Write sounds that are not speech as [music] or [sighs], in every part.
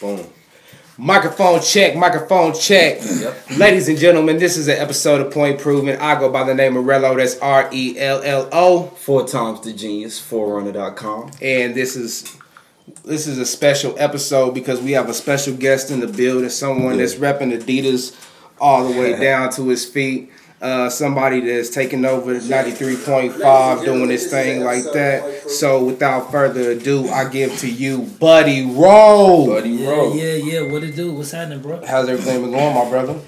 Boom. Microphone check, microphone check. Yep. Ladies and gentlemen, this is an episode of Point Proven. I go by the name of Rello, that's R E L L O. Four times the genius, forerunner.com. And this is this is a special episode because we have a special guest in the building, someone Yeah. that's repping Adidas all the way [laughs] down to his feet. Uh, somebody that's taking over 93.5 doing this thing like that. So without further ado, I give to you Buddy Rowe. Buddy Yeah, Rowe. yeah, yeah. What it do? What's happening, bro? How's everything been going, my brother?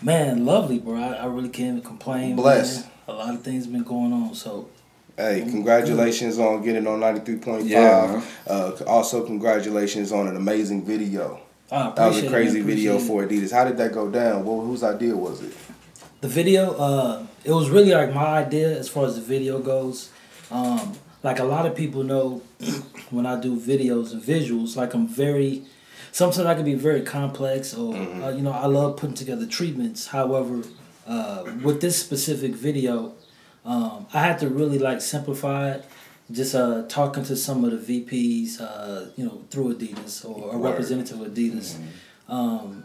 Man, lovely, bro. I, I really can't even complain. Bless. man. A lot of things been going on, so Hey, congratulations on getting on 93.5. Yeah, uh, also, congratulations on an amazing video. I That was a crazy video it. for Adidas. How did that go down? Well, whose idea was it? The video. Uh, it was really like my idea as far as the video goes. Um, like a lot of people know, [clears throat] when I do videos and visuals, like I'm very. Sometimes I can be very complex, or uh, you know, I love putting together treatments. However, uh, with this specific video, um, I had to really like simplify it. Just uh, talking to some of the VPs, uh, you know, through Adidas or a Word. representative of Adidas. Um,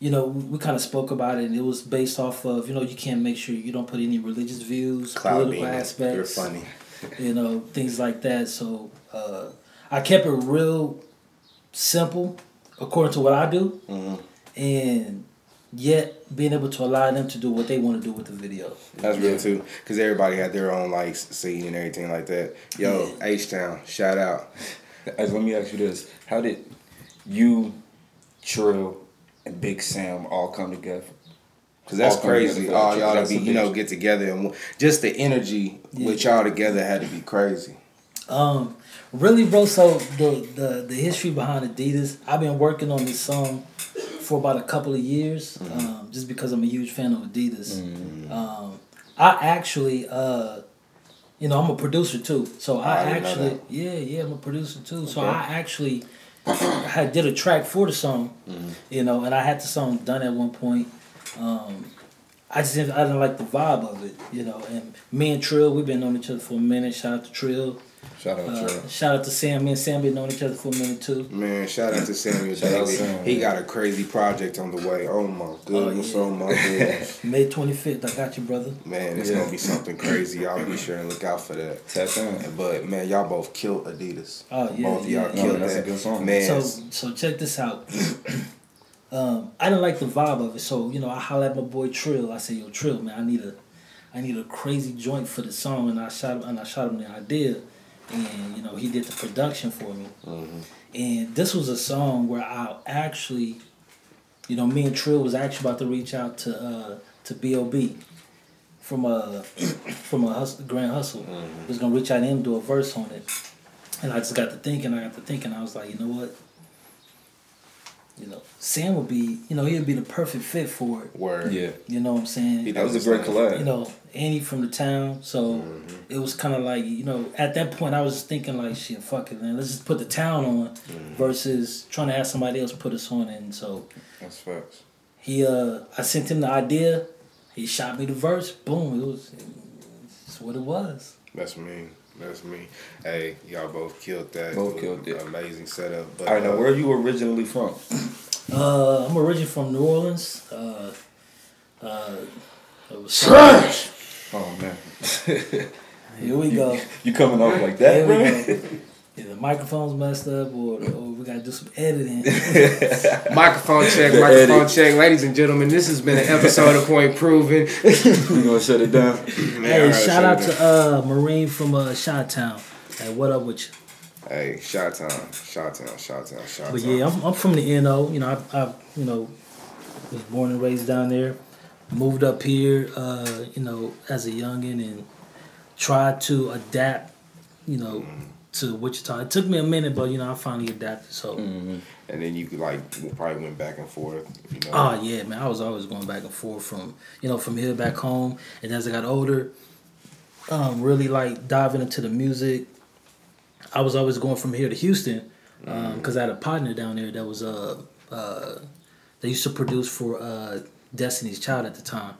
you know, we, we kind of spoke about it, and it was based off of, you know, you can't make sure you don't put any religious views, Cloud political beaming. aspects, You're funny. you know, things like that. So uh, I kept it real simple, according to what I do, Mm-hmm. and yet being able to allow them to do what they want to do with the video. That's real too, because everybody had their own like scene and everything like that. Yo, H Town, shout out. As let me ask you this: How did you, Trill, and Big Sam all come together? Cause that's All crazy. All y'all to be, you know, get together and just the energy with y'all together had to be crazy. Um, really, bro. So the the the history behind Adidas, I've been working on this song for about a couple of years, um, just because I'm a huge fan of Adidas. Um, I actually, uh, you know, I'm a producer too. So I, I actually, yeah, yeah, I'm a producer too. So I actually had did a track for the song, Mm-hmm. you know, and I had the song done at one point. Um, I just didn't, I didn't like the vibe of it, you know. And me and Trill, we've been on each other for a minute. Shout out to Trill. Shout out, Uh, Trill. shout out to Sam. Me and Sam been knowing each other for a minute too. Man, shout out to Samuel Shout out Sam. He got a crazy project on the way. Oh my goodness, yeah. oh, my goodness. [laughs] May twenty fifth. I got you, brother. Man, it's Yeah. gonna be something crazy. Y'all be [laughs] sure and look out for that. Tap in. But man, y'all both killed Adidas. Oh, yeah, both of yeah. y'all No, killed that's a good song. Man, So so check this out. [coughs] um, I didn't like the vibe of it, so you know I hollered at my boy Trill. I said, "Yo, Trill, man, I need a, I need a crazy joint for the song," and I shot him and I shot him the idea, and you know he did the production for me. And this was a song where I actually, you know, me and Trill was actually about to reach out to uh, to Bob from a [clears throat] from a hustle, Grand Hustle. Was gonna reach out to him do a verse on it, and I just got to thinking. I got to thinking. I was like, you know what? You know, Sam would be, you know, he'd be the perfect fit for it. word. Yeah, You know what I'm saying? He that was a great collab. you know, Annie from the town. So Mm-hmm. it was kind of like, you know, at that point I was thinking like, shit, fuck it, man. Let's just put the town on Mm-hmm. versus trying to have somebody else put us on. And so That's facts. he, uh, I sent him the idea. He shot me the verse. Boom. It was, it's what it was. That's me. That's me. Hey, y'all both killed that. Both was killed it. Amazing setup. But All right, now uh, where are you originally from? Uh, I'm originally from New Orleans. Uh, uh, it was Trash! Oh man, Here we [laughs] go. you coming off like that, Here we go. [laughs] Either the microphone's messed up or, or we gotta do some editing. [laughs] Microphone check, The microphone edit. check. Ladies and gentlemen, this has been an episode of Point Proven. We're gonna shut it down. [clears throat] Man, hey, alright, shout out to uh Marine from uh Shot Town. Hey, what up with you? Hey, Shot Town, Shot Town, Shot Town, Shot But yeah, I'm, I'm from the NO. You know, I, I you know was born and raised down there. Moved up here, uh, you know, as a youngin and tried to adapt, you know, to Wichita. It took me a minute, but you know, I finally adapted. So, And then you could like probably went back and forth. You know. oh yeah, man, I was always going back and forth from you know from here back home, and as I got older, um, really like diving into the music. I was always going from here to Houston because I had a partner down there that was uh uh they used to produce for uh Destiny's Child at the time.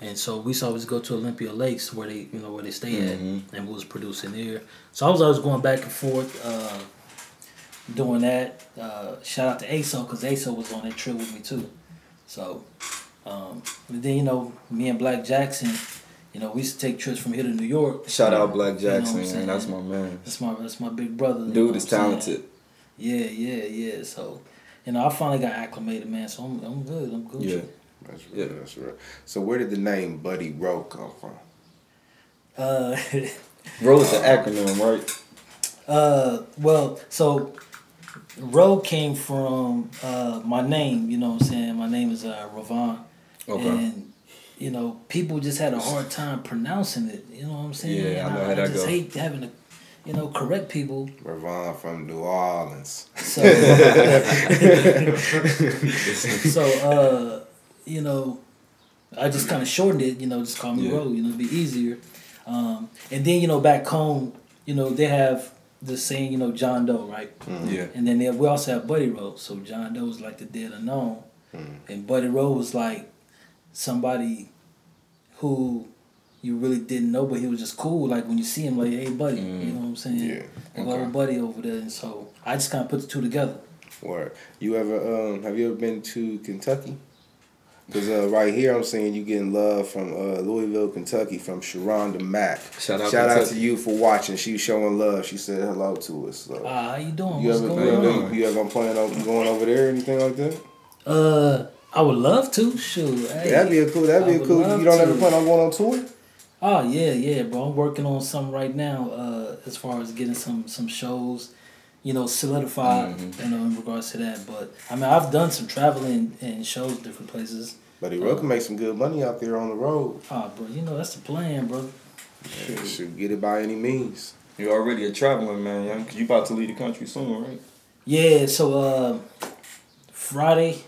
And so we used to always go to Olympia Lakes where they you know where they stay at and we was producing there. So I was always going back and forth. Uh, doing that. Uh, shout out to ASO because ASO was on that trip with me too. So, um, then you know me and Black Jackson, you know we used to take trips from here to New York. Shout out Black You know Jackson, man. That's my man. That's my that's my big brother. Dude is talented. Yeah, yeah, yeah. So, you know, I finally got acclimated, man. So I'm I'm good. I'm good. Yeah. That's right. Yeah. That's right. So where did the name Buddy Rowe come from? Uh, [laughs] Bro, it's an acronym, right? uh, well, so Roe came from uh my name. You know what I'm saying? My name is uh Ravon. Okay. And you know, people just had a hard time pronouncing it. You know what I'm saying? Yeah, I And know how that I just go. hate having to, you know, correct people. Ravon from New Orleans. So, [laughs] [laughs] so uh, you know, I just kind of shortened it. You know, just call me Yeah. Ro. You know, it'd be easier. Um, and then you know, back home, you know, they have the saying, you know, John Doe, right? Yeah. And then they, we also have Buddy Rowe. So John Doe is like the dead unknown, and Buddy Rowe was like somebody who you really didn't know, but he was just cool. Like when you see him, like, hey, buddy, you know what I'm saying? Yeah, Like, okay. old buddy over there. And so I just kind of put the two together. Where you ever um have you ever been to Kentucky? Because uh, right here I'm seeing you getting love from uh, Louisville, Kentucky, from Sharonda Mack. Shout out Shout out to you for watching. She's showing love. She said hello to us. So. Ah, how you doing? you What's ever going you, on? you ever plan on going over there anything like that? Uh, I would love to. Shoot, hey. that'd be a cool. That'd I be a cool. You don't to. ever plan on going on tour? Oh yeah, yeah, bro. I'm working on something right now. Uh, as far as getting some some shows, you know, solidified. Mm-hmm. You know, in regards to that. But I mean, I've done some traveling and shows different places. But he can make some good money out there on the road. Ah, bro, you know that's the plan, bro. Yeah, should get it by any means. You're already a traveling man, young. 'cause you about to leave the country soon, right? Yeah. So uh, Friday,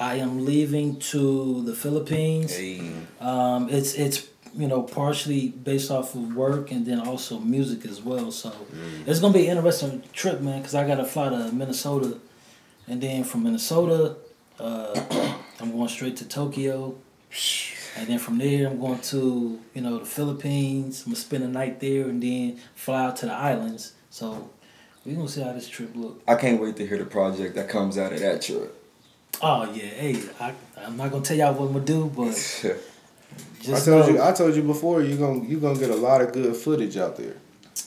I am leaving to the Philippines. Hey. Um, it's it's you know partially based off of work and then also music as well. So it's gonna be an interesting trip, man. Because I gotta fly to Minnesota, and then from Minnesota, uh, I'm going straight to Tokyo, and then from there I'm going to you know the Philippines. I'm gonna spend a night there and then fly out to the islands. So we gonna see how this trip look. I can't wait to hear the project that comes out of that trip. Oh yeah, hey, I I'm not gonna tell y'all what I'm gonna do, but [laughs] I told know- you. I told you before. You gonna you gonna get a lot of good footage out there.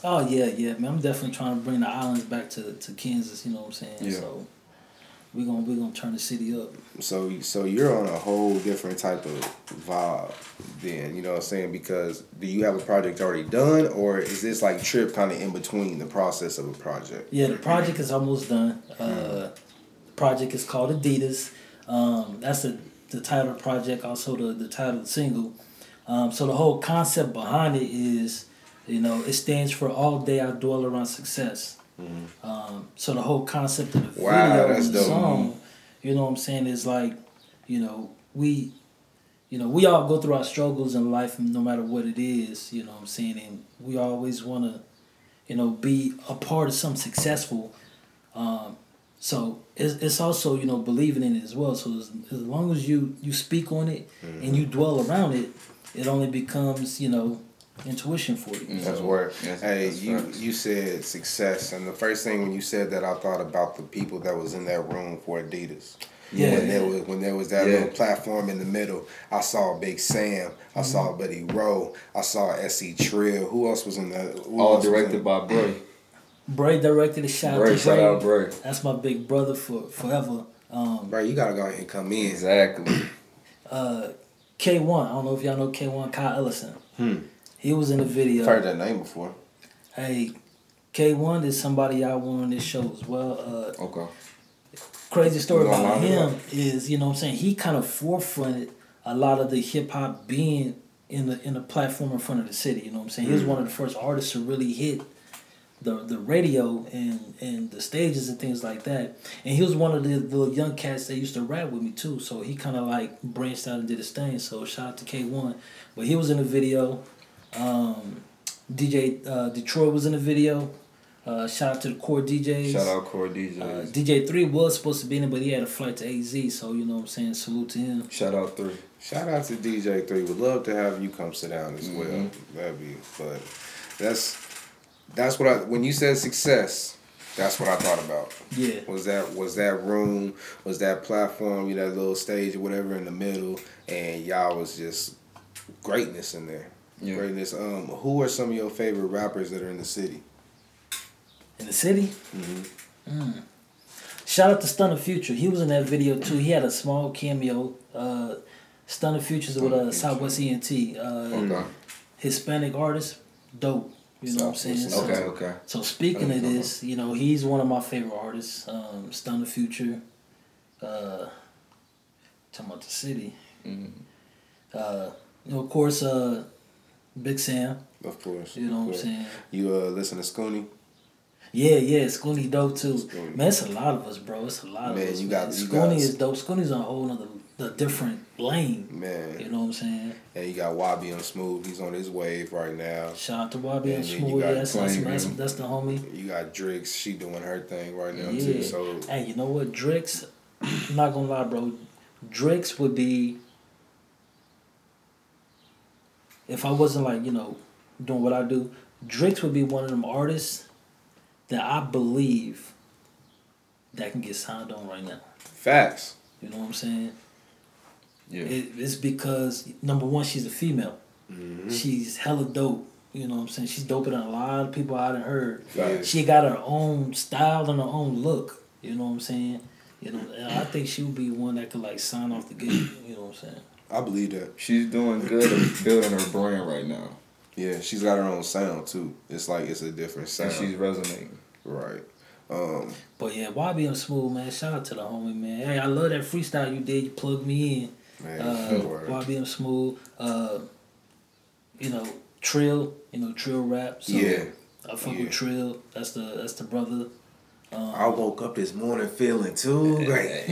Oh yeah, yeah, man. I'm definitely trying to bring the islands back to, to Kansas. You know what I'm saying? Yeah. So we gonna we're gonna turn the city up. So so you're on a whole different type of vibe then, you know what I'm saying? Because do you have a project already done or is this like trip kind of in between the process of a project? Yeah, the project is almost done. Uh, the project is called Adidas. Um, that's the the title of the project. Also the the title of the single. Um, so the whole concept behind it is, you know, it stands for all day I dwell around success. Um, so the whole concept of the Wow, video and the dope. song, you know what I'm saying, is like, you know, we, you know, we all go through our struggles in life, no matter what it is. You know what I'm saying, and we always want to, you know, be a part of something successful. Um, so it's, it's also you know believing in it as well. So as, as long as you you speak on it and you dwell around it, it only becomes you know intuition for you. That's So, where Yes, hey that's you facts. you said success and the first thing when you said that I thought about the people that was in that room for Adidas. Yeah. When there was when there was that Yeah. little platform in the middle, I saw Big Sam, I saw Mm-hmm. Buddy Rowe, I saw SC Trill. Who else was in that? Who All directed by Bray. Bray directed a shout out Bray, shout out Bray. That's my big brother for forever. Um, Bro, you gotta go ahead and come in. Exactly. uh, K One. I don't know if y'all know K One. Kyle Ellison. Hmm. He was in the video. I've heard that name before. Hey, K One is somebody I want on this show as well. Uh, Okay. crazy story about him is, you know what I'm saying, he kind of forefronted a lot of the hip hop being in the in the platform in front of the city, you know what I'm saying? He was one of the first artists to really hit the the radio and and the stages and things like that. And he was one of the, the young cats that used to rap with me too. So he kind of like branched out and did his thing. So shout out to K1. But he was in the video. Um, DJ uh, Detroit was in the video. Uh, shout out to the core DJs. Shout out Core Uh, DJ Three was supposed to be in it, but he had a flight to AZ, so you know what I'm saying. Salute to him. Shout out three. Shout out to DJ Three. Would love to have you come sit down as well. That'd be but that's that's what I when you said success, That's what I thought about. Yeah. Was that was that room, was that platform, you know, that little stage or whatever in the middle, and y'all was just greatness in there. Yeah. Greatness. Um, who are some of your favorite rappers that are in the city? In the city? Mm. Shout out to Stunner Future. He was in that video too. He had a small cameo. Uh, Stunner Futures with uh, Southwest ENT. Uh, Okay. Hispanic artist. Dope. You know what I'm saying? So, Okay. Okay. so speaking of know you're this, you know, he's one of my favorite artists. Um, the Future. Uh, talking about the city. Mhm. Uh, you know, of course, uh, Big Sam. Of course. You know of what I'm saying? You uh listen to Scooney? Yeah, yeah, Scooney dope too. Scooney. Man, it's a lot of us, bro. It's a lot of Man, us. you man. got- you Scooney got- is dope. Scooney's on a whole nother, a different lane. Man. You know what I'm saying? And you got Wabi on Smooth. He's on his wave right now. Shout out to Wabi And and Smooth. that's, that's, that's, that's the homie. You got Drix. She doing her thing right now Yeah. too. So Hey, you know what? Drix, I'm [clears throat] not gonna lie, bro. Drix would be if I wasn't like, you know, doing what I do, Drix would be one of them artists that I believe that can get signed on right now. facts. You know what I'm saying? Yeah. It, it's because number one, she's a female. Mm-hmm. She's hella dope. You know what I'm saying? She's doper than a lot of people I done heard. Facts. She got her own style and her own look. You know what I'm saying? You know, I think she would be one that could like sign off the game. You know what I'm saying? I believe that. She's doing good at building her brand right now, Yeah, she's got her own sound too. It's like it's a different sound. and she's resonating. right. Um, But yeah, YB on Smooth, man. Shout out to the homie, man. Hey, I love that freestyle you did. You plugged me in. Man, Uh, word. YB Smooth. Uh, you know, Trill. You know, Trill rap. So Yeah. I fuck Yeah. with Trill. That's the that's the brother. I woke up this morning feeling too great.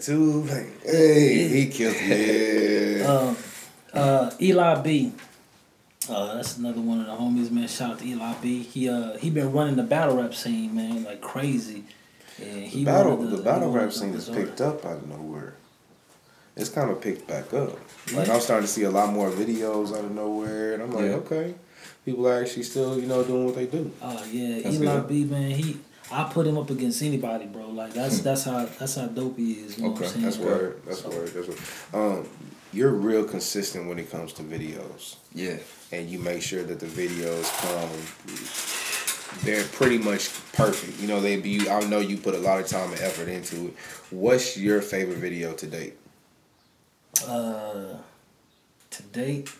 Too great. Hey, he killed me. Yeah. Um, uh, Eli B. Uh, that's another one of the homies, man. Shout out to Eli B. He uh he been running the battle rap scene, man, like crazy. And he battle, of the battle rap scene is picked up out of nowhere. It's kind of picked back up. Like I'm starting to see a lot more videos out of nowhere, and I'm like, Yeah. okay, people are actually still, you know, doing what they do. Oh yeah, That's Eli good. B. Man, he I put him up against anybody, bro. Like that's that's how that's how dope he is. You know what Okay? That's Yeah. word. That's So- word. That's word. Um, you're real consistent when it comes to videos, Yeah. and you make sure that the videos come. They're pretty much perfect. You know, they be. I know you put a lot of time and effort into it. What's your favorite video to date? Uh, to date,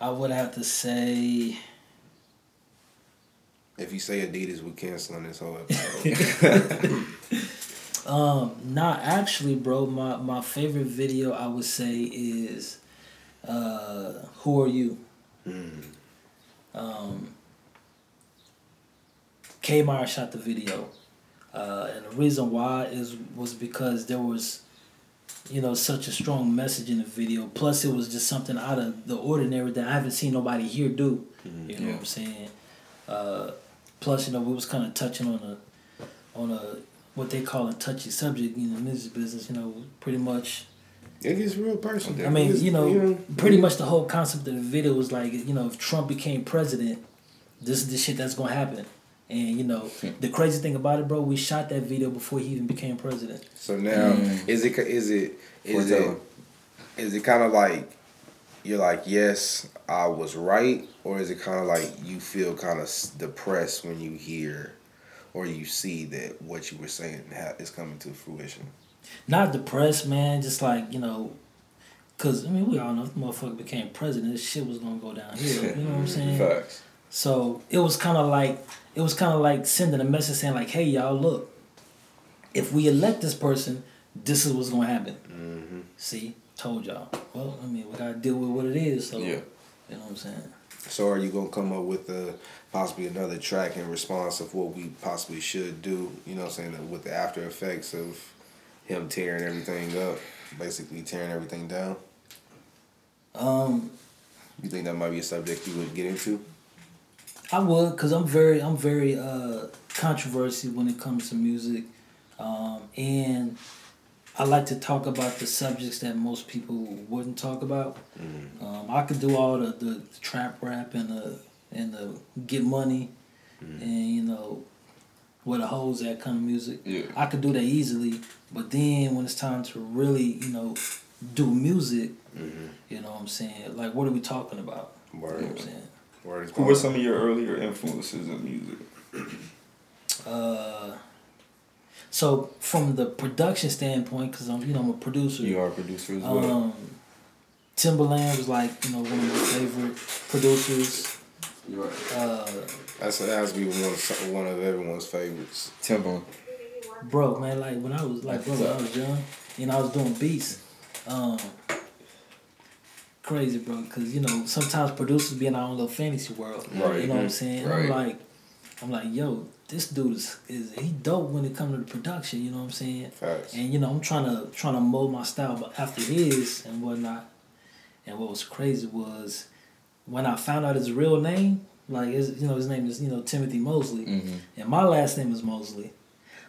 I would have to say. If you say Adidas, we're canceling this whole episode. [laughs] [laughs] Um, not actually, bro. My my favorite video I would say is, uh, "Who Are You." Um, K Meyer shot the video, uh, and the reason why is was because there was, you know, such a strong message in the video. Plus, it was just something out of the ordinary that I haven't seen nobody here do. You know Yeah. what I'm saying? Uh, plus, you know, we was kind of touching on a, on a what they call a touchy subject in the music business. You know, pretty much. it gets real personal. I mean, It's- you know, pretty much the whole concept of the video was like, you know, if Trump became president, this is the shit that's gonna happen. And you know, the crazy thing about it, bro, we shot that video before he even became president. So now, Mm. is it is it is it Foretell. it kind of like you're like yes I was right, or is it kind of like you feel kind of depressed when you hear or you see that what you were saying is coming to fruition? Not depressed, man. Just like you know, cause I mean, we all know if the motherfucker became president, this shit was gonna go downhill. You know what I'm [laughs] saying? Facts. So it was kind of like it was kind of like sending a message saying like, "Hey, y'all, look, if we elect this person, this is what's gonna happen." Mm-hmm. See, told y'all. Well, I mean, we gotta deal with what it is. So Yeah. you know what I'm saying. So are you gonna come up with a possibly another track in response of what we possibly should do? You know, what I'm saying with the after effects of him tearing everything up, basically tearing everything down. Um, You think that might be a subject you would get into? I would, cause I'm very, I'm very uh, controversy when it comes to music, um, and I like to talk about the subjects that most people wouldn't talk about. Um, I could do all the, the trap rap and the and the get money, and you know where the hoes at kind of music. Yeah. I could do that easily, but then when it's time to really, you know, do music, you know what I'm saying? Like, what are we talking about? You know what I'm saying? Word is Who were some of your earlier influences in music? Uh, so from the production standpoint, because I'm, you know, I'm a producer. You are a producer as well. Um, Timbaland was like, you know, one of my favorite producers. You are. Uh, That's that has to be one of one of everyone's favorites. Timbaland. bro, man, like when I was like, bro, when I was young, and I was doing beats, um, crazy, bro, because you know sometimes producers be in our own little fantasy world. Right. You know what I'm saying? And I'm like, I'm like, yo, this dude is is he dope when it comes to the production. You know what I'm saying? Facts. And you know, I'm trying to trying to mold my style but after his and whatnot. And what was crazy was when I found out his real name, like his, you know, his name is you know Timothy Mosley, Mm-hmm. and my last name is Mosley.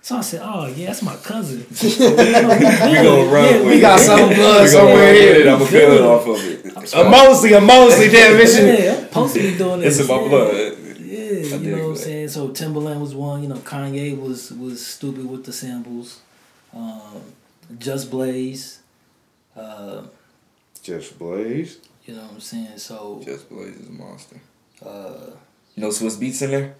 So I said, "Oh yeah, that's my cousin." [laughs] We gonna run with we it. got some blood We gonna somewhere run here. it. I'm gonna feel it off of it. A Mosley, a Mosley definition. yeah, I'm supposed to be doing this. It's in my blood. Yeah, you know what I'm saying. So Timbaland was one. You know, Kanye was was stupid with the samples. Um, Just Blaze. Uh, Just Blaze. you know what I'm saying. So Just Blaze is a monster. uh, You know Swizz Beatz in there?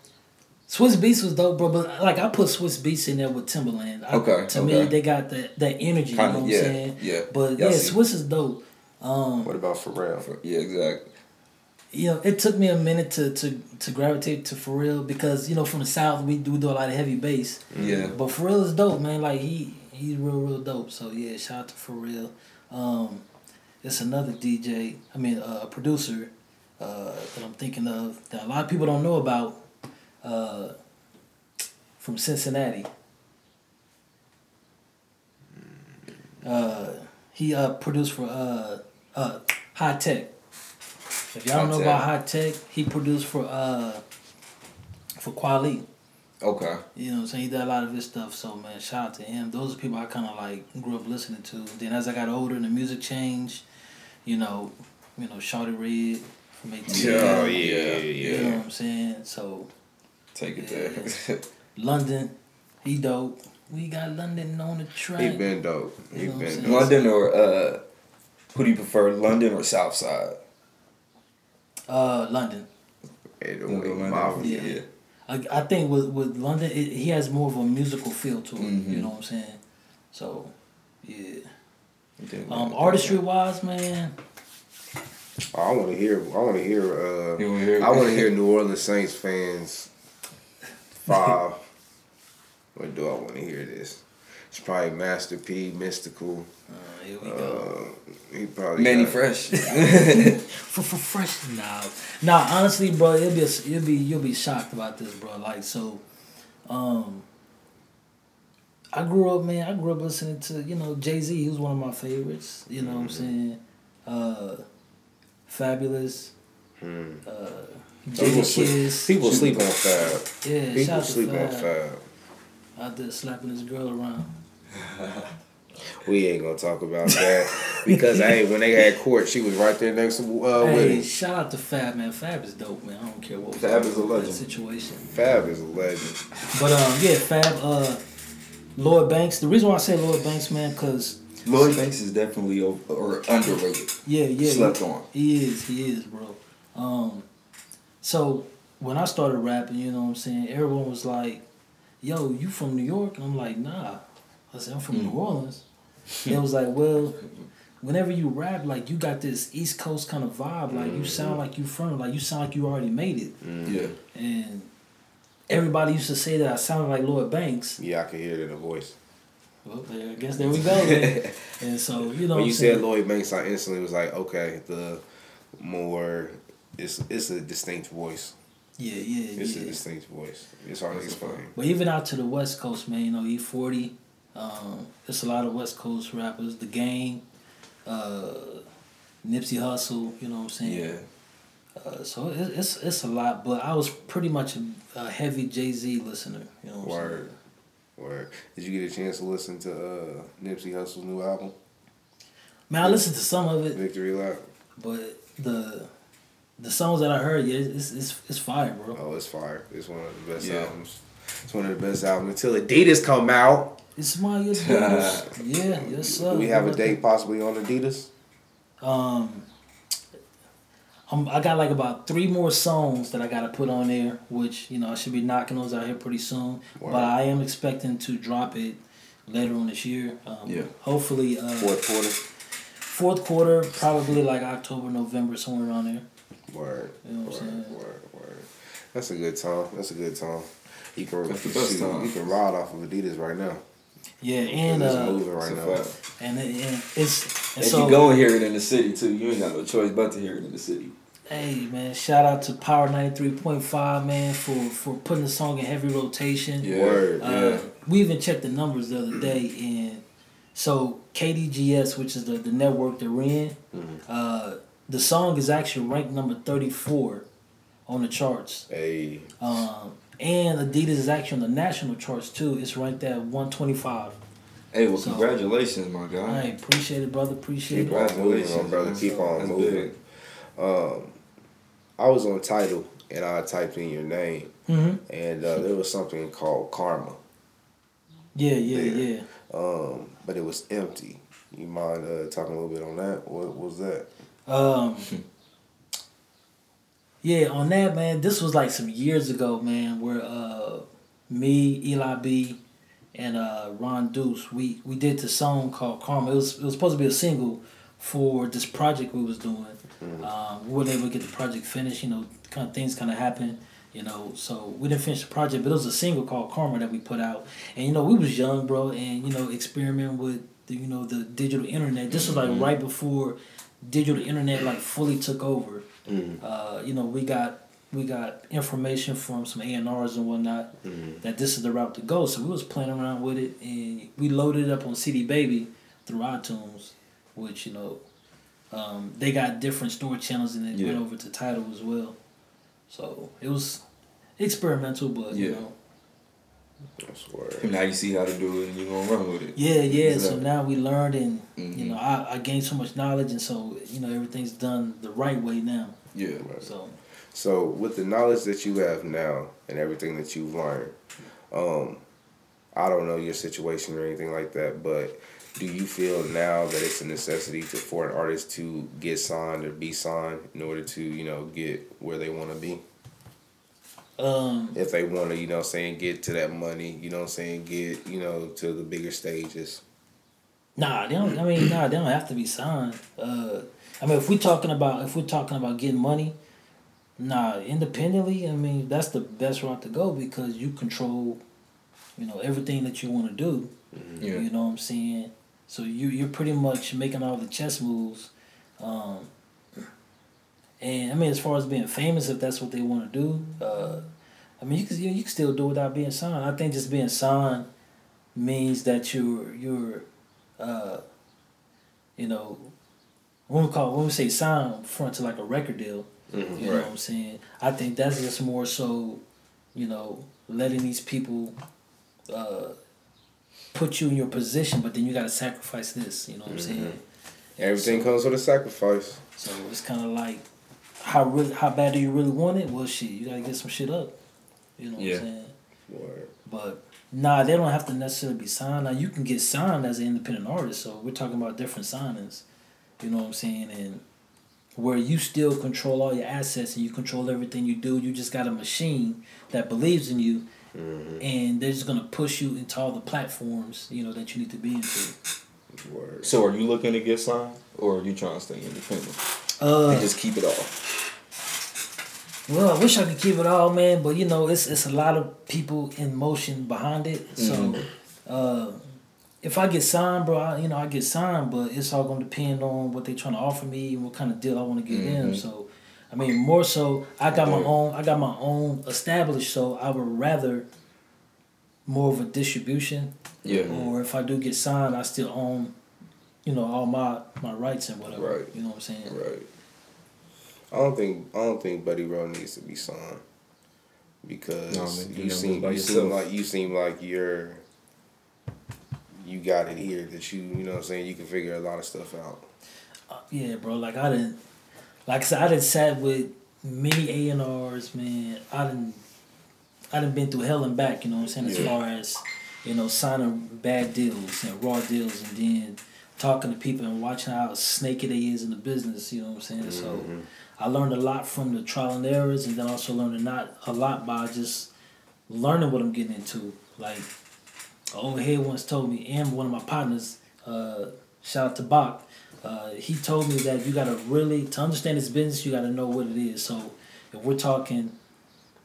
Swizz Beatz was dope, bro. But like I put Swizz Beatz in there with Timbaland. I, Okay, To me, they got that that energy. Kinda, you know what yeah, I'm saying? yeah. But Yeah, I yeah, see. Swizz is dope. Um, What about Pharrell? For- Yeah, exactly. you know, it took me a minute to to to gravitate to Pharrell because you know from the south we do do a lot of heavy bass. Yeah. But Pharrell is dope, man. Like he he's real real dope. So yeah, shout out to Pharrell. Um, it's another DJ. I mean, uh, a producer uh, that I'm thinking of that a lot of people don't know about. Uh, from Cincinnati. Uh, he uh produced for uh uh Hi-Tek. If y'all don't know about Hi-Tek, he produced for uh for Kweli. Okay. You know what I'm saying? He did a lot of his stuff, so man, shout out to him. Those are people I kinda like grew up listening to. Then as I got older and the music changed, you know, you know, Shawty Red from ATL. Yeah, yeah, yeah, You know what I'm saying? So Take it Yeah. there. [laughs] London, he dope. We got London on the track. He been dope. He You know been dope. London or uh, who do you prefer, London or South Side? uh, London. Hey, the We'll way go London. Yeah. yeah. I, I think with with London, it, he has more of a musical feel to it. Mhm. You know what I'm saying? So, yeah. Yeah. Um, artistry wise, man. I want to hear. I want to hear. Uh, wanna hear? I want to hear [laughs] New Orleans Saints fans. Five. What do I want to hear this? It's probably Master P, Mystikal. Uh, here we go. Uh, he probably Mannie got- Fresh. [laughs] For for fresh now. Nah, honestly, bro, you'll be you'll be you'll be shocked about this, bro. Like so, um. I grew up, man. I grew up listening to you know Jay Z. He was one of my favorites. You know what I'm saying? Uh, Fabolous. Hmm. Uh, People sleep, people sleep on Fab. Yeah, People shout out to sleep on Fab. Fab. Out there slapping this girl around. [laughs] We ain't gonna talk about that because hey, when they had court, she was right there next to uh, Hey, him. shout out to Fab, man. Fab is dope, man. I don't care what. Fab is a that legend. Situation. Fab is a legend. But um, yeah, Fab. Uh, Lloyd Banks. The reason why I say Lloyd Banks, man, cause Lloyd Banks is definitely over, or underrated. yeah, yeah, Slept he, on. He is, he is, bro. Um, so when I started rapping, you know what I'm saying, everyone was like, "Yo, you from New York?" And I'm like, "Nah." I said, "I'm from Mm. New Orleans." [laughs] And it was like, "Well." Whenever you rap, like you got this East Coast kind of vibe, like you sound like you from, like you sound like you already made it. Yeah. And everybody used to say that I sounded like Lloyd Banks. Yeah, I can hear it in the voice. Well, I guess there we go. [laughs] And so you know, when what you I'm said saying? Lloyd Banks, I instantly was like, okay, the more it's it's a distinct voice. yeah, yeah, It's a distinct voice. It's hard to explain. But even out to the West Coast, man, you know, E forty. Um, there's a lot of West Coast rappers. The Game, uh, Nipsey Hussle. You know what I'm saying? Yeah. Uh, so it, it's it's a lot, but I was pretty much a, a heavy Jay Z listener. You know what I'm saying? Word. Word. Did you get a chance to listen to uh, Nipsey Hussle's new album, Man, I listened to some of it, Victory Lap? but the the songs that I heard, yeah, it's it's it's fire, bro. Oh, it's fire. It's one of the best Yeah. albums. It's one of the best albums until Adidas come out. It's my [laughs] Adidas. yeah, yes sir. Do we have a date possibly on Adidas? Um, I'm, I got like about three more songs that I got to put on there, which you know I should be knocking those out here pretty soon. Word. But I am expecting to drop it later on this year. Um, Yeah. Hopefully, uh, Fourth quarter. fourth quarter, probably like October, November, somewhere around there. Word. You know what I'm word, saying? word, word. That's a good time. That's a good time. You can That's the best shoot, time. You can ride off of Adidas right now. Yeah, and it's uh, moving right now. fact. and, it, and it's and And so you go and hear it in the city too. You ain't got no choice but to hear it in the city. Hey man, shout out to Power ninety three point five man for for putting the song in heavy rotation. Yeah. Word. Uh, Yeah. We even checked the numbers the other day, and so KDGS, which is the, the network they're in, uh, the song is actually ranked number thirty four on the charts. Hey, Um, and Adidas is actually on the national charts too. It's ranked at one twenty five. Hey, well, So- congratulations, my guy. I appreciate it, brother. Appreciate keep it. on moving, Congratulations, brother. man. Keep on That's moving. big. Um, I was on Tidal and I typed in your name, hmm and uh, there was something called Karma, Yeah, yeah, Yeah. yeah. um, but it was empty. You mind uh, talking a little bit on that? What was that? Um, yeah, on that man, this was like some years ago, man, where uh, me, Eli B, and uh, Ron Deuce, we we did the song called Karma. It was it was supposed to be a single for this project we was doing. Um, we weren't able to get the project finished. You know, kind of things kind of happened. You know, so we didn't finish the project, but it was a single called Karma that we put out. And you know, we was young, bro, and you know, experimenting with the you know the digital internet. This was like right before digital internet like fully took over. Uh, you know, we got we got information from some A and R's and whatnot that this is the route to go. So we was playing around with it, and we loaded it up on CD Baby through iTunes, which you know um, they got different store channels, and it went over to Tidal as well. So it was experimental, but you know. Now you see how to do it, and you're gonna run with it. yeah, yeah. So Exactly. now we learned, and you Mhm. know, I, I gained so much knowledge, and so you know everything's done the right way now. Yeah. So So, with the knowledge that you have now and everything that you've learned, um, I don't know your situation or anything like that, but do you feel now that it's a necessity to for an artist to get signed or be signed in order to you know get where they want to be? Um, If they want to, you know, what I'm saying get to that money, you know, what I'm saying get you know to the bigger stages. Nah, they don't. I mean, nah, they don't have to be signed. Uh, I mean, if we're talking about if we're talking about getting money, nah, independently. I mean, that's the best route to go because you control, you know, everything that you want to do. Yeah. You know what I'm saying? So you you're pretty much making all the chess moves. Um, and I mean, as far as being famous, if that's what they want to do, uh, I mean, you can you, you can still do it without being signed. I think just being signed means that you're you're, uh, you know, when we call when we say sign front to like a record deal. You know what I'm saying? I think that's just more so, you know, letting these people uh, put you in your position, but then you got to sacrifice this. You know what I'm saying? Everything So- comes with a sacrifice. So it's kind of like, how really, how bad do you really want it? Well, shit, you gotta get some shit up. You know what Yeah. I'm saying? Word. But nah, they don't have to necessarily be signed. Now you can get signed as an independent artist. So we're talking about different signings. You know what I'm saying? And where you still control all your assets and you control everything you do. You just got a machine that believes in you, mm-hmm. and they're just gonna push you into all the platforms you know that you need to be into. Word. So are you looking to get signed, or are you trying to stay independent Uh, just keep it all? Well, I wish I could keep it all, man, but you know, it's it's a lot of people in motion behind it. So, uh, if I get signed, bro, I, you know, I get signed, but it's all gonna depend on what they're trying to offer me and what kind of deal I want to give them. So, I mean, more so, I got my own, I got my own established. So I would rather more of a distribution, Yeah. or if I do get signed, I still own, you know, all my my rights and whatever. Right. You know what I'm saying? Right. I don't think I don't think Buddy Rowe needs to be signed because No, man, you you seem by you seem like you seem like you're you got it here that you you know what I'm saying you can figure a lot of stuff out. Uh, yeah, bro. Like I didn't, like I said, I didn't sat with many A and R's, man. I didn't, I done been through hell and back. You know what I'm saying? As Yeah. far as you know, signing bad deals and raw deals, and then talking to people and watching how snaky they is in the business. You know what I'm saying? So Mm-hmm. I learned a lot from the trial and errors, and then also learned a not a lot by just learning what I'm getting into. Like over here once told me, and one of my partners, uh, shout out to Bach, uh, he told me that you gotta really to understand this business, you gotta know what it is. So if we're talking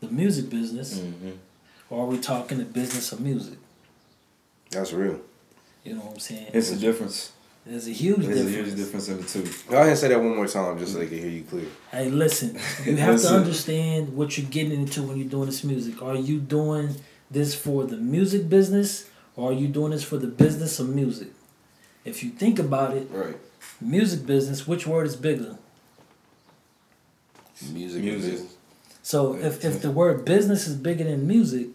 the music business, Mm-hmm. or are we talking the business of music? That's real. You know what I'm saying? It's a difference. There's a huge There's a difference. huge difference in the two. Go ahead and say that one more time just so they can hear you clear. Hey, listen, [laughs] you have to understand what you're getting into when you're doing this music. Are you doing this for the music business or are you doing this for the business of music? If you think about it, Right. music business, which word is bigger? Music. Music. business. So if, if the word business is bigger than music,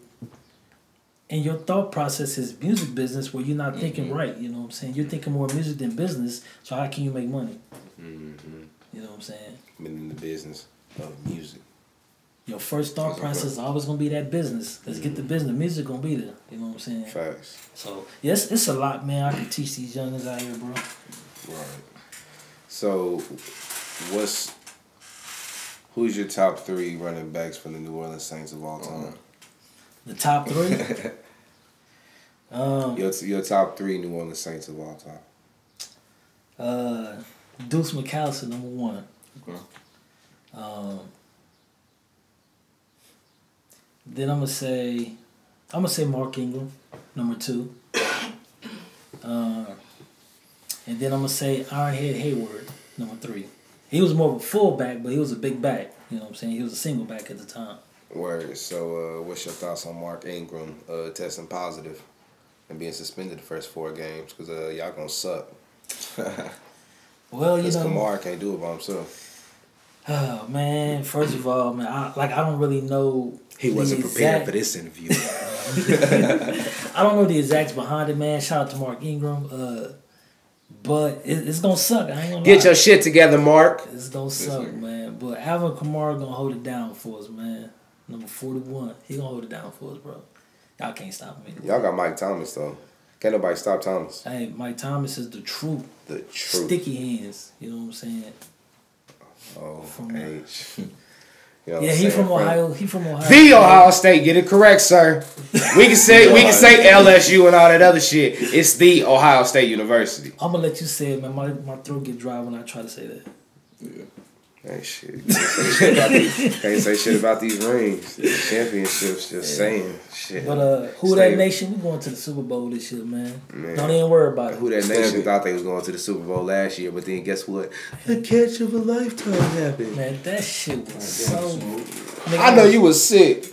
and your thought process is music business, where you're not thinking Mm-hmm. right, you know what I'm saying? You're thinking more music than business. So how can you make money? Mm-hmm. You know what I'm saying? Been in the business of music. Your first thought Sounds process is always gonna be that business. Let's get the business. The music gonna be there. You know what I'm saying? Facts. So yes, it's a lot, man. I can teach these youngins out here, bro. Right. So, what's who's your top three running backs for the New Orleans Saints of all time? The top three. [laughs] um, Your your top three New Orleans Saints of all time. uh, Deuce McAllister, number one. Okay. Um, then I'm gonna say, I'm gonna say Mark Ingram, number two. [coughs] Uh, and then I'm gonna say Ironhead Heyward, number three. He was more of a fullback, but he was a big back. You know what I'm saying? He was a single back at the time. Word. So, uh, what's your thoughts on Mark Ingram uh, testing positive and being suspended the first four games? Because uh, y'all gonna suck. [laughs] Well, you know, Kamara can't do it by himself. [sighs] oh man. First of all, man, I, like I don't really know. He wasn't prepared for this interview. [laughs] I don't know the exacts behind it, man. Shout out to Mark Ingram. Uh, but it, it's gonna suck. I ain't gonna Get lie. your shit together, Mark. It's gonna suck, man. But Alvin Kamara gonna hold it down for us, man. Number forty one. He gonna hold it down for us, bro. Y'all can't stop me. Y'all got Mike Thomas though. Can't nobody stop Thomas. Hey, Mike Thomas is the truth. The truth. Sticky hands. You know what I'm saying? Oh, From- H. [laughs] You know Yeah, I'm he saying, from friend? Ohio. He from Ohio. The Ohio State, get it correct, sir. We can say we can say [laughs] LSU and all that other shit. It's the Ohio State University. I'm gonna let you say it, man. My my throat get dry when I try to say that. Yeah. Ain't shit. Can't say shit about these, can't say shit about these rings, these championships. Just saying shit. But uh, who Stay- that nation? We going to the Super Bowl this year, man. Man. Don't even worry about it. Who that nation it. thought they was going to the Super Bowl last year, but then guess what? The catch of a lifetime happened. Man, that shit was so. Nigga, I know you was sick.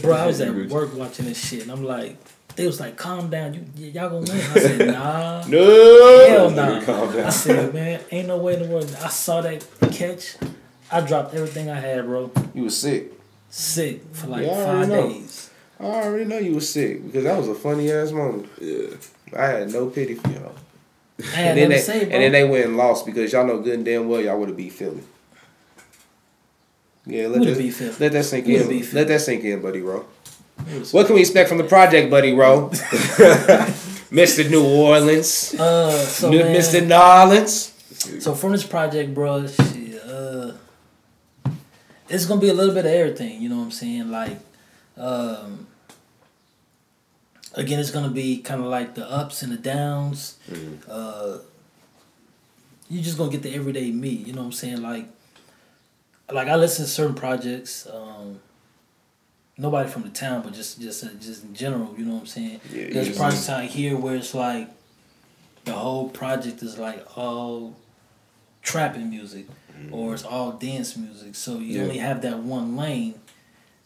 Bro, I was at work watching this shit, and I'm like, they was like, "Calm down, you y- y'all gonna win." I said, "Nah, [laughs] No. hell nah." Calm down. I said, "Man, ain't no way in the world." I saw that catch, I dropped everything I had, bro. You was sick. Sick for like Yeah, five know. days. I already know you was sick because that was a funny ass moment. Yeah. I had no pity for y'all. And then, they, say, and then they went and lost because y'all know good and damn well y'all would have beat Philly. Yeah, let Would've that, beat Philly. let that sink Would've in. beat Let that sink in, buddy, bro. What can we expect from the project, buddy, bro? [laughs] [laughs] Mr. New Orleans, Uh, so N- man, Mr. Nolans. So from this project, bro, shit, it's gonna be a little bit of everything. You know what I'm saying? Like, um, again, it's gonna be kind of like the ups and the downs. Uh, you just gonna get the everyday me. You know what I'm saying? Like, like I listen to certain projects. Um, nobody from the town, but just just uh, just in general. You know what I'm saying? Yeah, There's projects out here where it's like the whole project is like all trapping music or it's all dance music. So you Yeah. only have that one lane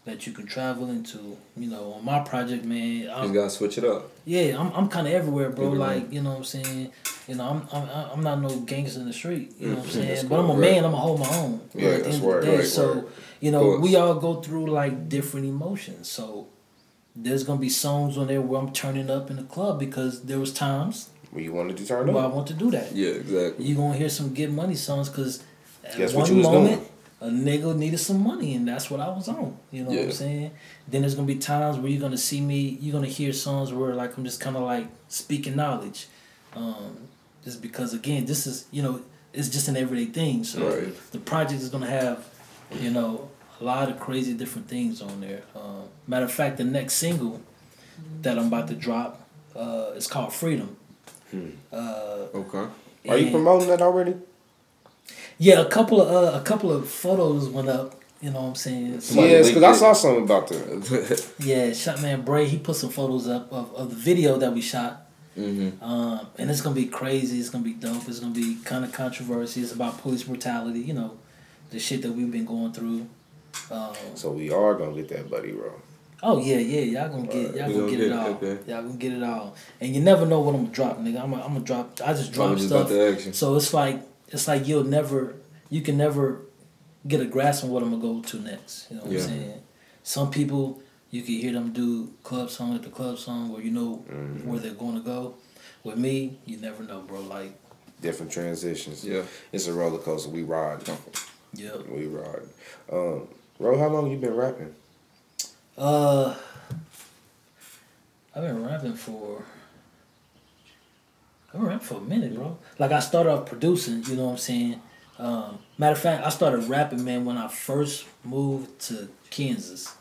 that you can travel into. You know, on my project, man, You I'm, gotta switch it up. yeah, I'm I'm kind of everywhere, bro. Like you know what I'm saying. You know, I'm I'm I'm not no gangster in the street. You know what I'm Mhm. That's saying. But I'm a cool, man. I'm gonna hold my own. Yeah, the that's end of the day, right, so word. you know, we all go through like different emotions. So there's gonna be songs on there where I'm turning up in the club because there was times Where you wanted to turn up. where I want to do that. Yeah, exactly. You gonna hear some get money songs because at Guess one what you was moment, doing? a nigga needed some money and that's what I was on. You know what I'm saying? Then there's gonna be times where you're gonna see me, you're gonna hear songs where like I'm just kinda like speaking knowledge. Um, just because again, this is you know, it's just an everyday thing. So Right. the project is gonna have, you know, a lot of crazy different things on there. Um, matter of fact, the next single that I'm about to drop uh, is called Freedom. Uh, Okay. Are you promoting that already? Yeah, a couple of uh, a couple of photos went up. You know what I'm saying? So, Somebody Yes, because I saw something about that. [laughs] [laughs] yeah, Shotman Bray he put some photos up of, of the video that we shot. mm-hmm. Um, and it's gonna be crazy. It's gonna be dope. It's gonna be kind of controversy. It's about police brutality. You know, the shit that we've been going through. Um, So we are gonna get that buddy roll. oh yeah, yeah, y'all gonna get y'all gonna gonna get it get it, all. okay. Y'all gonna get it all. And you never know what I'm gonna drop, nigga. I'm gonna, I'm gonna drop. I just I drop stuff. about to ask. So it's like it's like you'll never you can never get a grasp on what I'm gonna go to next. You know what Yeah. I'm saying? Some people you can hear them do club song at the club song where you know Mm-hmm. where they're gonna go. With me, you never know, bro. Like, Different transitions. Yeah. It's a roller coaster. We ride. yeah. We ride. Um, Rowe, how long you been rapping? Uh I've been rapping for Been rapping for a minute, bro. Like I started off producing, you know what I'm saying? Um, matter of fact, I started rapping, man, when I first moved to Kansas.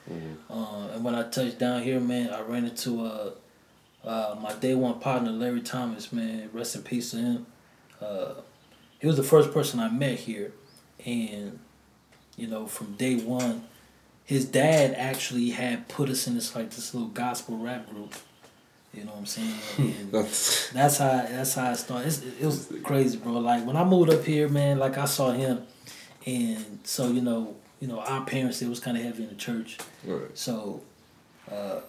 Uh, and when I touched down here, man, I ran into uh, uh, my day one partner, Larry Thomas, man. Rest in peace to him. Uh, he was the first person I met here. And, you know, from day one, his dad actually had put us in this like this little gospel rap group. You know what I'm saying? [laughs] And That's that's how that's how it started. It's, it was crazy, bro. Like when I moved up here, man, like I saw him, and so you know, you know, our parents they was kind of heavy in the church. right. So, uh,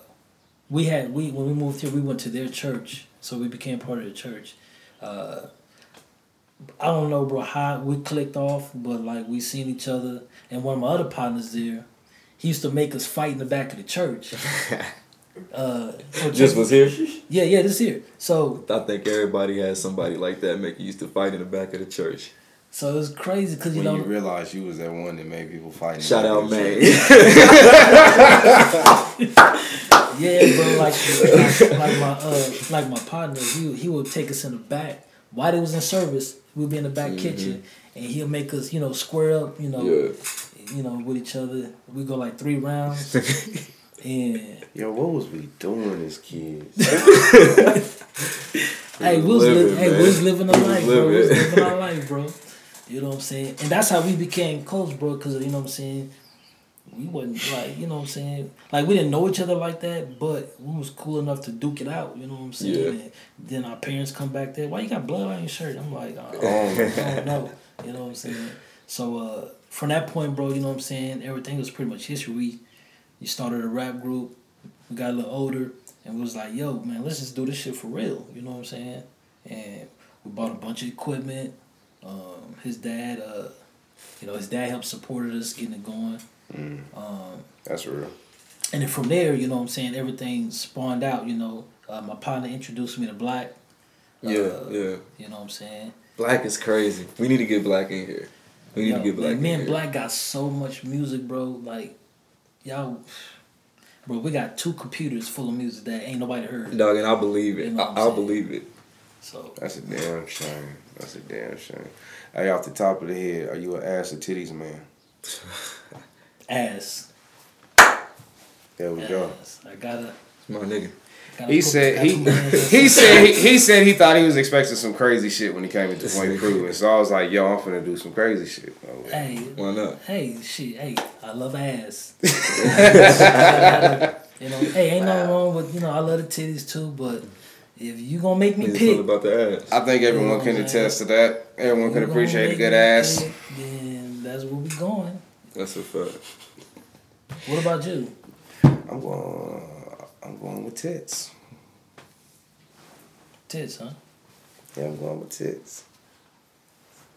we had we when we moved here, we went to their church, so we became part of the church. Uh, I don't know, bro, how we clicked off, but like we seen each other, and one of my other partners there, he used to make us fight in the back of the church. [laughs] uh, so Just was here. yeah, yeah, this here. So I think everybody has somebody like that making used to fight in the back of the church. So it was crazy because you when know, you realized you was that one that made people fight. Shout out man. [laughs] yeah, bro, like like, like my uh like my partner, he he would take us in the back while they was in service. We'd be in the back kitchen, and he'll make us you know square up, you know, Yeah. you know, with each other. We go like three rounds, [laughs] and Yo, what was we doing as kids? [laughs] hey, we was living, living, hey, we was living was life, bro. We was living. our [laughs] life, bro. You know what I'm saying? And that's how we became close, bro. Because you know what I'm saying. We wasn't like you know what I'm saying. Like we didn't know each other like that, but we was cool enough to duke it out. You know what I'm saying? Yeah. And then our parents come back there. Why you got blood on your shirt? I'm like, oh, Oh, I don't [laughs] know. You know what I'm saying? So uh, from that point, bro, you know what I'm saying. Everything was pretty much history. We, you started a rap group. We got a little older, and we was like, yo, man, let's just do this shit for real. You know what I'm saying? And we bought a bunch of equipment. Um, his dad, uh, you know, his dad helped supported us getting it going. Um, That's real. and then from there, you know what I'm saying, everything spawned out, you know. Uh, my partner introduced me to Black. Yeah, Uh, yeah. You know what I'm saying? Black is crazy. We need to get black in here. We need Yo, to get black man, me in and. Black got so much music, bro. Like, y'all, bro, we got two computers full of music that ain't nobody heard. Dog, and I believe it. You know I'm I, believe it. So, That's a damn shame. That's a damn shame. Hey, off the top of the head, are you an ass or titties man? [laughs] ass. There we go. I gotta. My nigga. Gotta He said he put my hands up. he said he, he said he thought he was expecting some crazy shit when he came into Point Crew, and so I was like, "Yo, I'm finna do some crazy shit." Oh, Hey, Why not? hey, shit, hey, I love ass. [laughs] you know, hey, ain't nothing wrong with you know I love the titties too, but if you gonna make me It's pick, all about the ass. I think everyone Yeah, can man. attest to that. Everyone can appreciate a good ass. pick, then that's where we going. That's a fact. What about you? I'm going. I'm going with tits. Tits, huh? Yeah, I'm going with tits.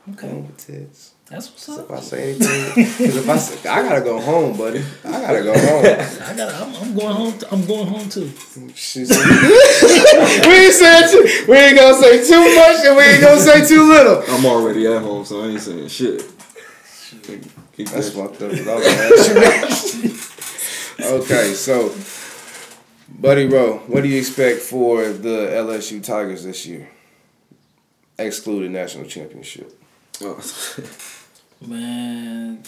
I'm going Okay, with tits. that's what's 'Cause up. if I say anything, because if I say, I gotta go home, buddy. I gotta go home. [laughs] I got. I'm, I'm going home. t- I'm going home too. She said- [laughs] we ain't said too, we ain't gonna say too much and we ain't gonna say too little. I'm already at home, so I ain't saying shit. Shoot. Keep That's fucked up. 'cause I was gonna ask you next. okay, so Buddy Rowe, what do you expect for the LSU Tigers this year? Excluding national championship. Oh. [laughs] Man,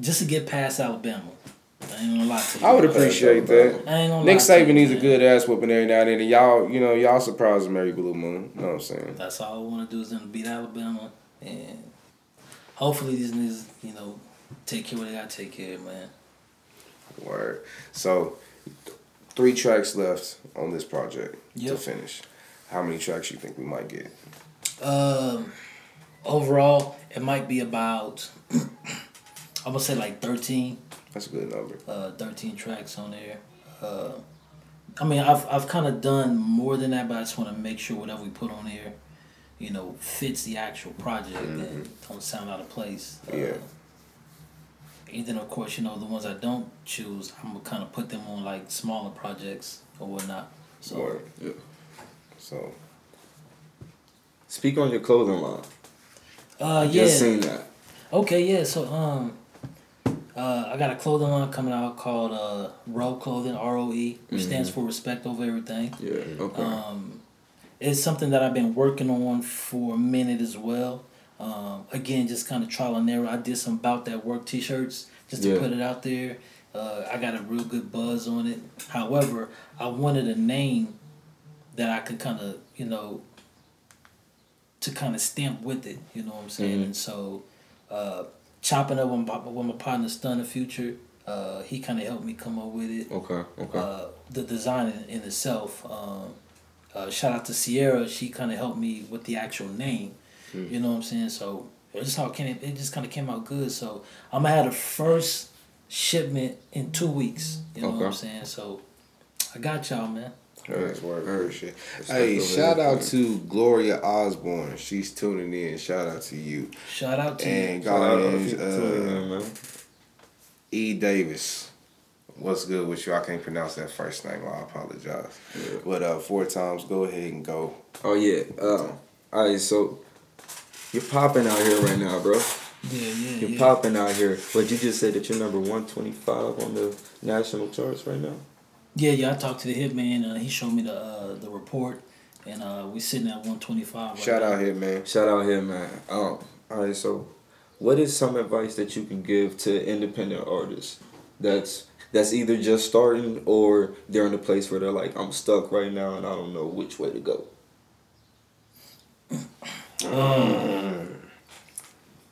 just to get past Alabama. I ain't gonna lie to you. I would appreciate that. I ain't gonna Nick lie to you, Saban needs a good ass whooping every now and then, and y'all, you know, y'all surprised him every blue moon. You know what I'm saying? That's all I want to do is them beat Alabama, and hopefully these niggas, you know, take care of what they gotta take care of, man. Word. So, three tracks left on this project to finish. How many tracks you think we might get? Um, overall, it might be about, [clears throat] I'm gonna say like 13, That's a good number. uh, 13 tracks on there. Uh, I mean, I've I've kind of done more than that, but I just want to make sure whatever we put on there, you know, fits the actual project and don't sound out of place. Uh, Yeah. And then of course, you know, the ones I don't choose, I'm gonna kind of put them on like smaller projects or whatnot. So Word. Yeah. So, Speak on your clothing line. uh, yeah. Just seen that. Okay, yeah. So um, uh, I got a clothing line coming out called uh Roe Clothing R O E, which stands for respect over everything. Yeah. Okay. Um, it's something that I've been working on for a minute as well. Um, again, just kind of trial and error. I did some about that work T-shirts just to Yeah. put it out there. Uh, I got a real good buzz on it. However, I wanted a name that I could kind of you know to kind of stamp with it. You know what I'm saying? Mhm. And so, uh, chopping up with my, with my partner Stun the Future, uh, he kind of helped me come up with it okay. Okay. uh, the design in, in itself. Um, uh, shout out to Sierra. She kind of helped me with the actual name. You know what I'm saying? So it just how came. It just kind of came out good. So I'm gonna have the first shipment in two weeks. You know what I'm saying? So I got y'all, man. that's word. Heard. Appreciate Hey, shout out to Gloria Osborne. She's tuning in. Shout out to you. Shout out to And you. Shout out God to is, you tuning uh, in. E. Davis. What's good with you? I can't pronounce that first name. I apologize. Yeah. But uh, four times, go ahead and go. Oh yeah. Um. All right. So you're popping out here right now, bro. Yeah, yeah, You're yeah. popping out here. But you just said that you're number one twenty five on the national charts right now. Yeah, yeah. I talked to the hitman. Uh, he showed me the uh, the report, and uh, we sitting at 125. Right Shout now. out here, man. Shout out here, man. Um. All right. So, what is some advice that you can give to independent artists? That's that's either just starting or they're in a place where they're like, I'm stuck right now and I don't know which way to go. [clears throat]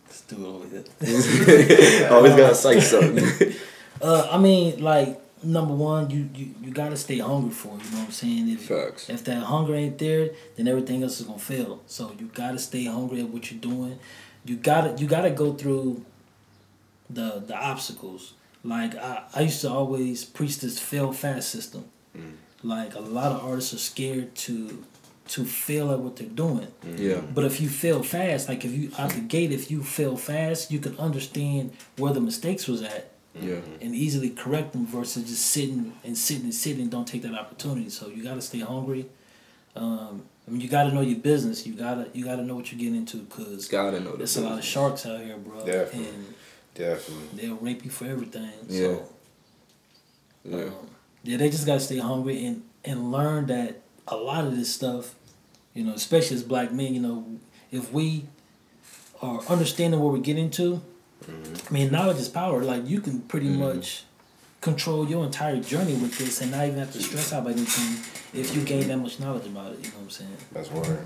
Let's do it over here. [laughs] Always gotta say something. [laughs] Uh, I mean, like number one, you, you you gotta stay hungry for it. You know what I'm saying? If Facts. if that hunger ain't there, then everything else is gonna fail. So you gotta stay hungry at what you're doing. You gotta you gotta go through the the obstacles. Like I, I used to always preach this fail fast system. Like a lot of artists are scared to to fail at what they're doing. yeah. But if you fail fast, like if you out the gate, if you fail fast, you can understand where the mistakes was at Yeah. and easily correct them versus just sitting and sitting and sitting and don't take that opportunity. So you gotta stay hungry. Um, I mean, you gotta know your business. You gotta you gotta know what you're getting into because Gotta know the there's a lot of sharks out here, bro. Definitely. And Definitely. they'll rape you for everything. Yeah. So, Yeah. um, yeah, they just gotta stay hungry and and learn that a lot of this stuff, you know, especially as black men, you know, if we are understanding what we're getting to, mm-hmm. I mean, knowledge is power. Like you can pretty mm-hmm. much control your entire journey with this and not even have to stress out about anything if you gain that much knowledge about it. You know what I'm saying? That's word.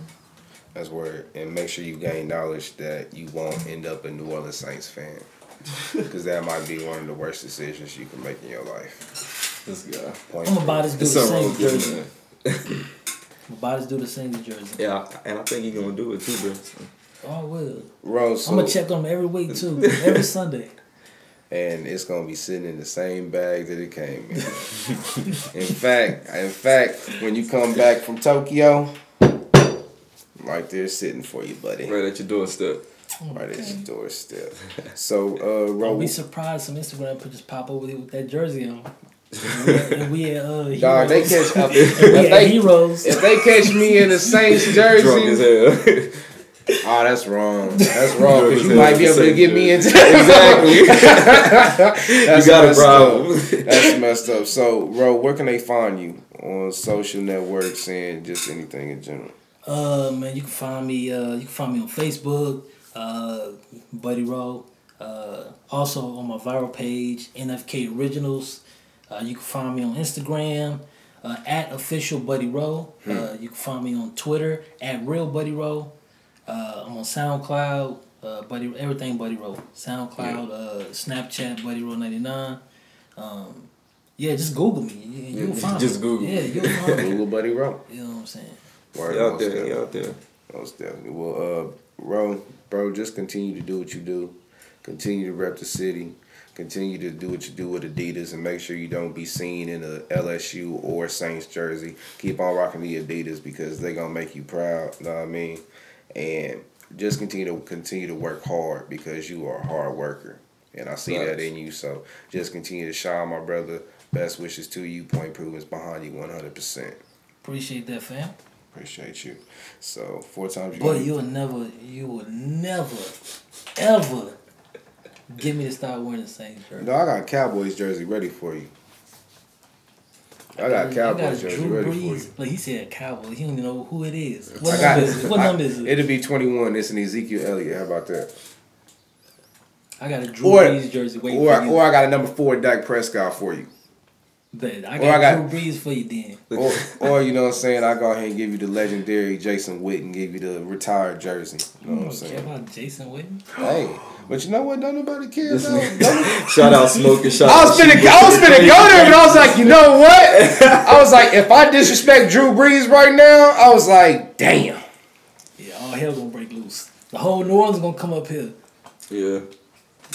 That's word. And make sure you gain knowledge that you won't end up a New Orleans Saints fan. [laughs] Because that might be one of the worst decisions you can make in your life. This guy. Point I'm about to buy this dude It's the something same wrong with jersey. this man. I'm gonna buy this dude the same as jersey. Yeah, and I think he's gonna do it too, bro. Oh, I will. Rose, so, I'm gonna check on him every week too, every [laughs] Sunday. and it's gonna be sitting in the same bag that it came in. in fact, in fact, when you come back from Tokyo, right there sitting for you, buddy. Right at your doorstep. Right at your doorstep. So, uh, Don't be surprised some Instagram put just pop over there with that jersey on. And we- and we at uh, dog, they catch And [laughs] if we they heroes. if they catch me in the Saints [laughs] Drunk as jersey, hell. Oh, [laughs] that's wrong. That's wrong. Because you might be able to get me into exactly. You got a problem. up. That's messed up. So, bro, where can they find you on social networks and just anything in general? Uh, man, you can find me. Uh, you can find me on Facebook, uh, Buddy Rowe. Uh, also on my viral page, NFK Originals. Uh, you can find me on Instagram uh, at official Buddy Rowe. Uh, you can find me on Twitter at real Buddy Rowe. Uh, I'm on SoundCloud, uh, Buddy everything Buddy Rowe. SoundCloud, uh, Snapchat Buddy Rowe ninety nine. Um, yeah, just Google me. You, you'll find Just me. Google. Yeah, you'll find. Google Buddy Rowe. You know what I'm saying? Word, He out there, definitely. he out there. Most definitely. Well, uh, Rowe, bro, just continue to do what you do. Continue to rep the city. Continue to do what you do with Adidas and make sure you don't be seen in a LSU or Saints jersey. Keep on rocking the Adidas because they're gonna make you proud. Know what I mean? And just continue to continue to work hard because you are a hard worker. And I see that in you. So just continue to shine, my brother. Best wishes to you. Point improvements behind you 100%. Appreciate that, fam. Appreciate you. So four times you. Boy, you will never, you will never, ever get me to start wearing the same shirt. No, I got a Cowboys jersey ready for you. I got a Cowboys jersey Drew ready for you. Like he said, Cowboys. He don't even know who it is. What I got. number is it? What I- number is it? It'll be twenty one. It's an Ezekiel Elliott. How about that? I got a Drew Or- Brees jersey waiting Or for you. or I got a number four Dak Prescott for you. Bet. I or got, I got- Drew Brees for you then. [laughs] Or or you know what I'm saying? I go ahead and give you the legendary Jason Witten. Give you the retired jersey. You know what I'm don't care saying? about Jason Witten? Hey, but you know what? Don't nobody care This though. [laughs] nigga- shout out smoking. Shout I was finna, Sheba. I was finna go there, but I was like, you know what? I was like, if I disrespect Drew Brees right now, I was like, damn. Yeah, all hell's gonna break loose. The whole New Orleans gonna come up here. Yeah.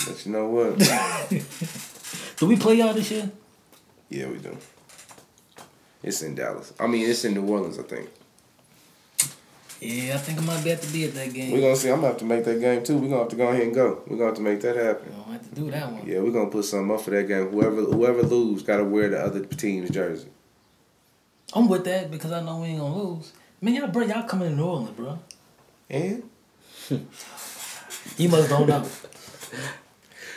But you know what? [laughs] Do we play y'all this year? Yeah, we do. It's in Dallas. I mean, it's in New Orleans. I think Yeah, I think I might be have to be at that game. we're gonna see. I'm gonna have to make that game too. We're gonna have to go ahead and go. We're gonna have to make that happen. We don't have to do that one. Yeah, we're gonna put something up for that game. Whoever whoever lose, gotta wear the other team's jersey. I'm with that because I know we ain't gonna lose. Man, y'all bro, y'all coming to New Orleans, bro. And [laughs] You must don't know. [laughs]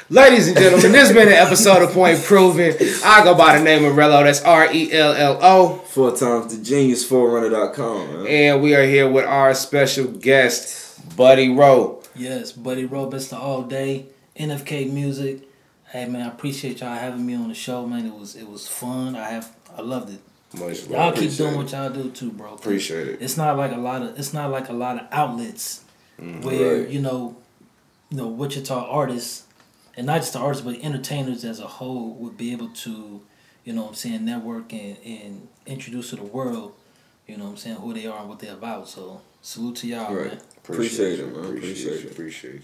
ladies and gentlemen, this has been an episode of Point Proven. I go by the name of Rello. That's R E L L O. Four times the genius forerunner.com, man. And we are here with our special guest, Buddy Rowe. Yes, Buddy Roberts to all day. NFK music. Hey man, I appreciate y'all having me on the show, man. It was it was fun. I have I loved it. Much. Y'all keep doing it. what y'all do too, bro. Appreciate it. It's not like a lot of it's not like a lot of outlets mm-hmm. where Right. you know, you know Wichita artists, and not just the artists, but entertainers as a whole would be able to, you know, what I'm saying network and and introduce to the world, you know, what I'm saying who they are and what they're about. So salute to y'all, Right. man. Appreciate it, man. Appreciate, Appreciate you. it. Appreciate you.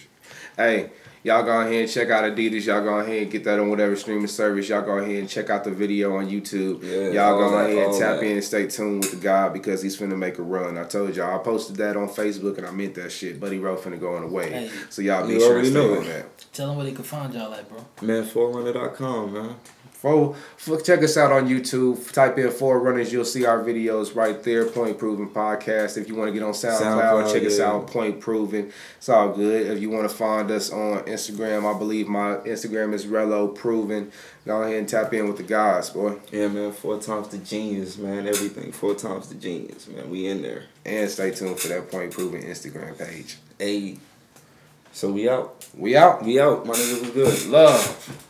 Hey, y'all go ahead and check out Adidas. Y'all go ahead and get that on whatever streaming service. Y'all go ahead and check out the video on YouTube. Yeah, y'all go that, ahead and tap that. in and stay tuned with the guy because he's finna make a run. I told y'all, I posted that on Facebook and I meant that shit. Buddy Rowe finna go on the way. Hey. So y'all be sure to stay on that. Tell him where they can find y'all at, bro. Man, forerunner.com, man. For, check us out on YouTube. Type in Forerunners. You'll see our videos right there. Point Proven Podcast. If you want to get on SoundCloud, SoundCloud, check us out. Point Proven. It's all good. If you want to find us on Instagram, I believe my Instagram is Rello Proven. Go ahead and tap in with the guys, boy. Yeah, man. Four times the genius, man. Everything. Four times the genius, man. We in there. And stay tuned for that Point Proven Instagram page. Hey. So we out. We out. We out. My nigga was good. Love.